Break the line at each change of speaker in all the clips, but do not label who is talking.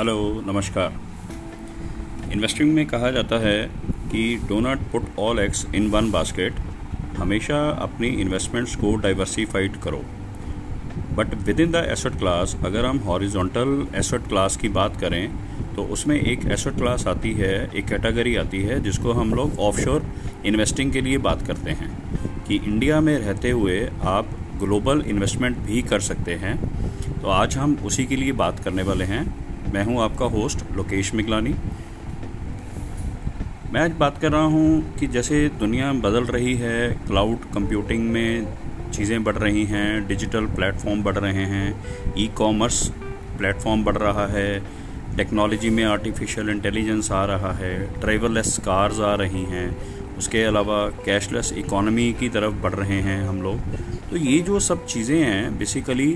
Hello, नमस्कार। Investing में कहा जाता है कि do not put all eggs in one basket हमेशा अपनी इन्वेस्टमेंट्स को डाइवर्सिफाइड करो। But within the asset class अगर हम हॉरिजॉन्टल एसेट क्लास की बात करें तो उसमें एक एसेट क्लास आती है, एक कैटेगरी आती है, जिसको हम लोग ऑफशोर इन्वेस्टिंग के लिए बात करते हैं। कि इंडिया में रहते हुए आप ग्लोबल इन्वेस्टमेंट भी कर सकते हैं। तो आज हम उसी के लिए बात करने वाले हैं। मैं हूँ आपका होस्ट लोकेश मिगलानी। मैं आज बात कर रहा हूँ कि जैसे दुनिया बदल रही है क्लाउड कंप्यूटिंग में चीज़ें बढ़ रही हैं डिजिटल प्लेटफॉर्म बढ़ रहे हैं ई कॉमर्स प्लेटफॉर्म बढ़ रहा है टेक्नोलॉजी में आर्टिफिशियल इंटेलिजेंस आ रहा है ड्राइवरलेस कार्स आ रही हैं, उसके अलावा कैशलेस इकोनॉमी की तरफ़ बढ़ रहे हैं हम लोग। तो ये जो सब चीज़ें हैं बेसिकली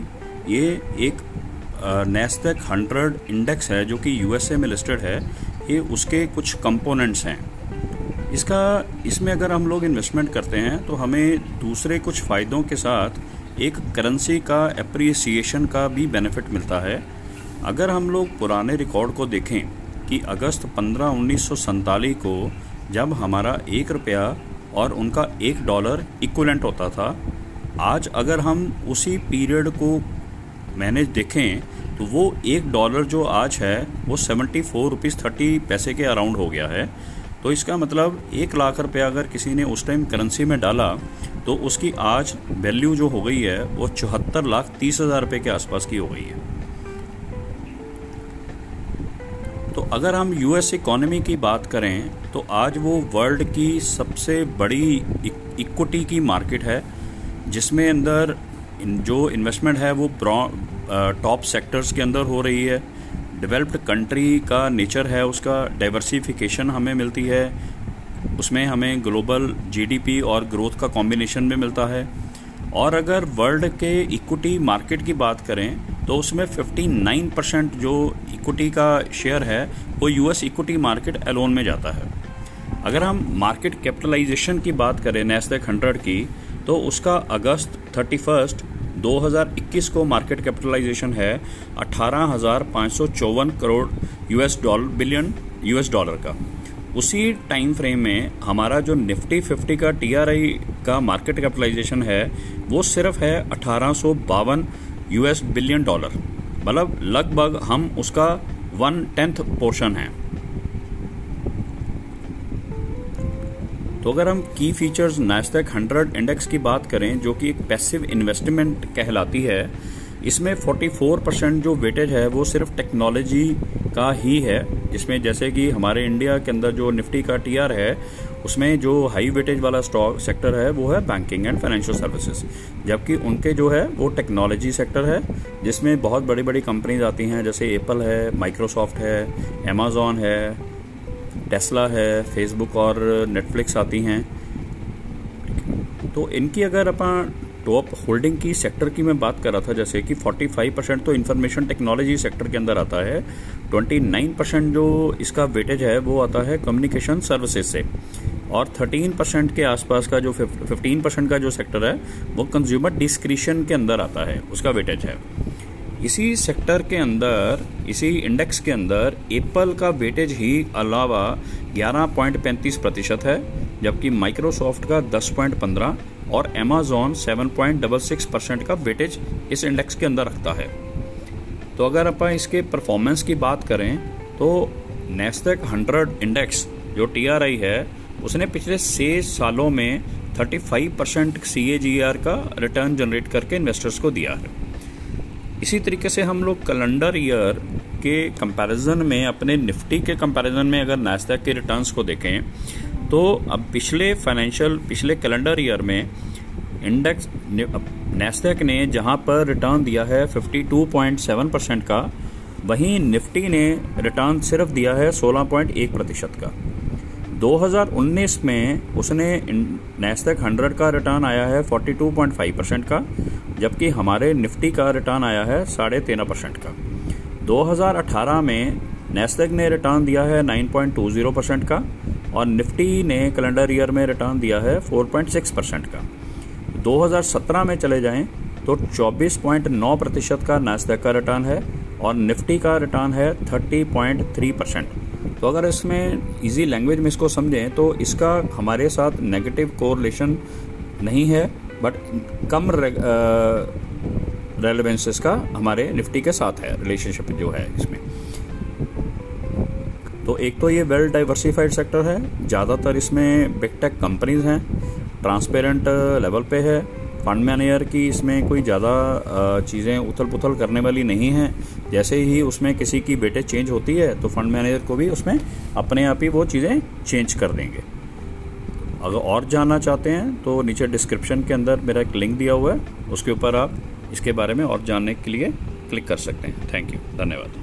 ये एक नेस्टेक हंड्रेड इंडेक्स है, जो कि यूएसए में लिस्टेड है, ये उसके कुछ कंपोनेंट्स हैं। इसका, इसमें अगर हम लोग इन्वेस्टमेंट करते हैं तो हमें दूसरे कुछ फ़ायदों के साथ एक करेंसी का अप्रिसिएशन का भी बेनिफिट मिलता है। अगर हम लोग पुराने रिकॉर्ड को देखें कि अगस्त 15 उन्नीस को जब हमारा एक रुपया और उनका एक डॉलर इक्वलेंट होता था, आज अगर हम उसी पीरियड को मैनेज देखें तो वो एक डॉलर जो आज है, वो सेवेंटी फोर रुपीज़ थर्टी पैसे के अराउंड हो गया है। तो इसका मतलब एक लाख रुपया अगर किसी ने उस टाइम करेंसी में डाला तो उसकी आज वैल्यू जो हो गई है, वो चौहत्तर लाख तीस हज़ार रुपये के आसपास की हो गई है। तो अगर हम यूएस इकोनॉमी की बात करें तो आज वो वर्ल्ड की सबसे बड़ी इक्विटी की मार्केट है, जिसमें अंदर जो इन्वेस्टमेंट है वो टॉप सेक्टर्स के अंदर हो रही है। डेवलप्ड कंट्री का नेचर है, उसका डाइवर्सिफिकेशन हमें मिलती है। उसमें हमें ग्लोबल जीडीपी और ग्रोथ का कॉम्बिनेशन भी मिलता है। और अगर वर्ल्ड के इक्विटी मार्केट की बात करें तो उसमें 59 परसेंट जो इक्विटी का शेयर है, वो यूएस इक्विटी मार्केट एलोन में जाता है। अगर हम मार्केट कैपिटलाइजेशन की बात करें नेस्डेक हंड्रेड की तो उसका अगस्त थर्टी फ़र्स्ट 2021 को मार्केट कैपिटलाइजेशन है, अठारह crore US dollar billion US dollar का। उसी टाइम फ्रेम में हमारा जो निफ्टी 50 का टीआरआई का मार्केट कैपिटलाइजेशन है, वो सिर्फ़ है अठारह यूएस बिलियन डॉलर। मतलब लगभग हम उसका वन टेंथ पोर्शन है। तो अगर हम की फीचर्स नैसडेक हंड्रेड इंडेक्स की बात करें, जो कि एक पैसिव इन्वेस्टमेंट कहलाती है, इसमें 44 परसेंट जो वेटेज है, वो सिर्फ़ टेक्नोलॉजी का ही है। जिसमें जैसे कि हमारे इंडिया के अंदर जो निफ्टी का टीआर है, उसमें जो हाई वेटेज वाला स्टॉक सेक्टर है, वो है बैंकिंग एंड फाइनेंशियल सर्विसेज़ जबकि उनके जो है, वो टेक्नोलॉजी सेक्टर है, जिसमें बहुत बड़ी बड़ी कंपनीज़ आती हैं, जैसे एप्पल है माइक्रोसॉफ्ट है अमेजोन है टेस्ला है फेसबुक और नेटफ्लिक्स आती हैं। तो इनकी अगर अपन टॉप होल्डिंग की सेक्टर की मैं बात कर रहा था, जैसे कि 45 परसेंट तो इन्फॉर्मेशन टेक्नोलॉजी सेक्टर के अंदर आता है 29 परसेंट जो इसका वेटेज है, वो आता है कम्युनिकेशन सर्विसेज़ से। और 13 परसेंट के आसपास का जो 15 परसेंट का जो सेक्टर है, वो कंज्यूमर डिस्क्रिशन के अंदर आता है, उसका वेटेज है। इसी सेक्टर के अंदर, इसी इंडेक्स के अंदर एप्पल का वेटेज ही अलावा 11.35 प्रतिशत है, जबकि माइक्रोसॉफ्ट का 10.15 और अमेजोन 7.66 परसेंट का वेटेज इस इंडेक्स के अंदर रखता है। तो अगर अपन इसके परफॉर्मेंस की बात करें तो नेस्टेक 100 इंडेक्स जो टीआरआई है, उसने पिछले छः सालों में 35 परसेंट सी का रिटर्न जनरेट करके इन्वेस्टर्स को दिया है। इसी तरीके से हम लोग कैलेंडर ईयर के कंपैरिजन में, अपने निफ्टी के कंपैरिजन में अगर नैसडैक के रिटर्न्स को देखें तो अब पिछले फाइनेंशियल पिछले कैलेंडर ईयर में इंडेक्स नैसडैक ने जहाँ पर रिटर्न दिया है 52.7 परसेंट का, वहीं निफ्टी ने रिटर्न सिर्फ़ दिया है 16.1 प्रतिशत का। 2019 में उसने नैसडैक 100 का रिटर्न आया है 42.5 परसेंट का जबकि हमारे निफ्टी का रिटर्न आया है साढ़े तेरह परसेंट का। 2018 में नेस्टेक ने रिटर्न दिया है 9.20 परसेंट का और निफ्टी ने कैलेंडर ईयर में रिटर्न दिया है 4.6 परसेंट का। 2017 में चले जाएँ तो 24.9 प्रतिशत का नेस्डेक का रिटर्न है और निफ्टी का रिटर्न है 30.3 परसेंट। तो अगर इसमें इजी लैंग्वेज में इसको समझें तो इसका हमारे साथ नेगेटिव कोरिलेशन नहीं है। बट कम रेलेवेंस इसका हमारे निफ्टी के साथ है रिलेशनशिप जो है इसमें। तो एक तो ये वेल डाइवर्सिफाइड सेक्टर है, ज़्यादातर इसमें बिग टेक कंपनीज़ हैं ट्रांसपेरेंट लेवल पे है फंड मैनेजर की इसमें कोई ज़्यादा चीज़ें उथल पुथल करने वाली नहीं है। जैसे ही उसमें किसी की बेटे चेंज होती है तो फंड मैनेजर को भी उसमें अपने आप ही वो चीज़ें चेंज कर देंगे। अगर और जानना चाहते हैं तो नीचे डिस्क्रिप्शन के अंदर मेरा एक लिंक दिया हुआ है। उसके ऊपर आप इसके बारे में और जानने के लिए क्लिक कर सकते हैं। थैंक यू धन्यवाद।